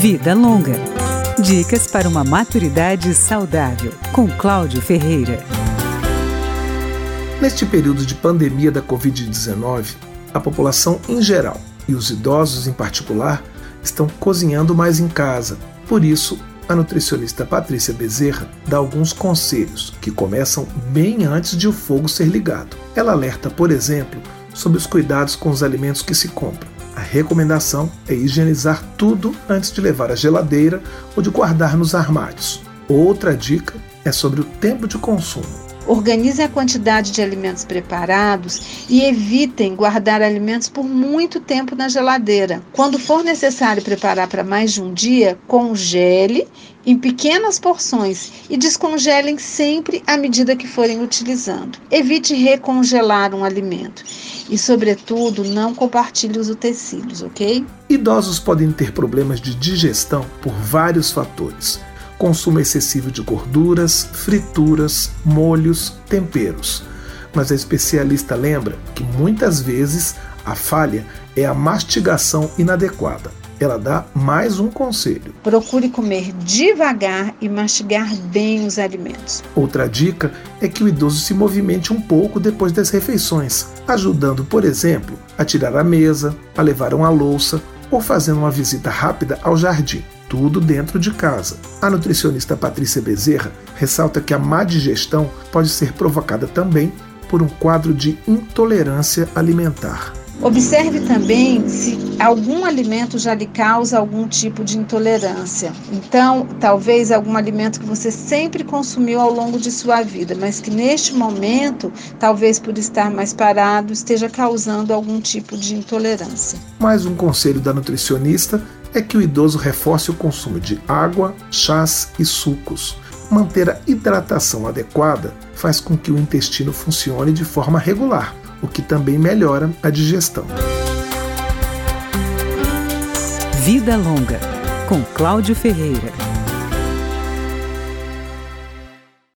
Vida Longa. Dicas para uma maturidade saudável, com Cláudio Ferreira. Neste período de pandemia da Covid-19, a população em geral e os idosos em particular estão cozinhando mais em casa. Por isso, a nutricionista Patrícia Bezerra dá alguns conselhos que começam bem antes de o fogo ser ligado. Ela alerta, por exemplo, sobre os cuidados com os alimentos que se compram a recomendação é higienizar tudo antes de levar à geladeira ou de guardar nos armários. Outra dica é sobre o tempo de consumo. Organize a quantidade de alimentos preparados e evitem guardar alimentos por muito tempo na geladeira. Quando for necessário preparar para mais de um dia, congele em pequenas porções e descongelem sempre à medida que forem utilizando. Evite recongelar um alimento e, sobretudo, não compartilhe os utensílios, ok? Idosos podem ter problemas de digestão por vários fatores consumo excessivo de gorduras, frituras, molhos, temperos. Mas a especialista lembra que muitas vezes a falha é a mastigação inadequada. Ela dá mais um conselho. Procure comer devagar e mastigar bem os alimentos. Outra dica é que o idoso se movimente um pouco depois das refeições, ajudando, por exemplo, a tirar a mesa, a levar uma louça ou fazendo uma visita rápida ao jardim tudo dentro de casa. A nutricionista Patrícia Bezerra ressalta que a má digestão pode ser provocada também por um quadro de intolerância alimentar. Observe também se algum alimento já lhe causa algum tipo de intolerância. Então, talvez algum alimento que você sempre consumiu ao longo de sua vida, mas que neste momento, talvez por estar mais parado, esteja causando algum tipo de intolerância. Mais um conselho da nutricionista é que o idoso reforce o consumo de água, chás e sucos. Manter a hidratação adequada faz com que o intestino funcione de forma regular, o que também melhora a digestão. Vida Longa, com Cláudio Ferreira.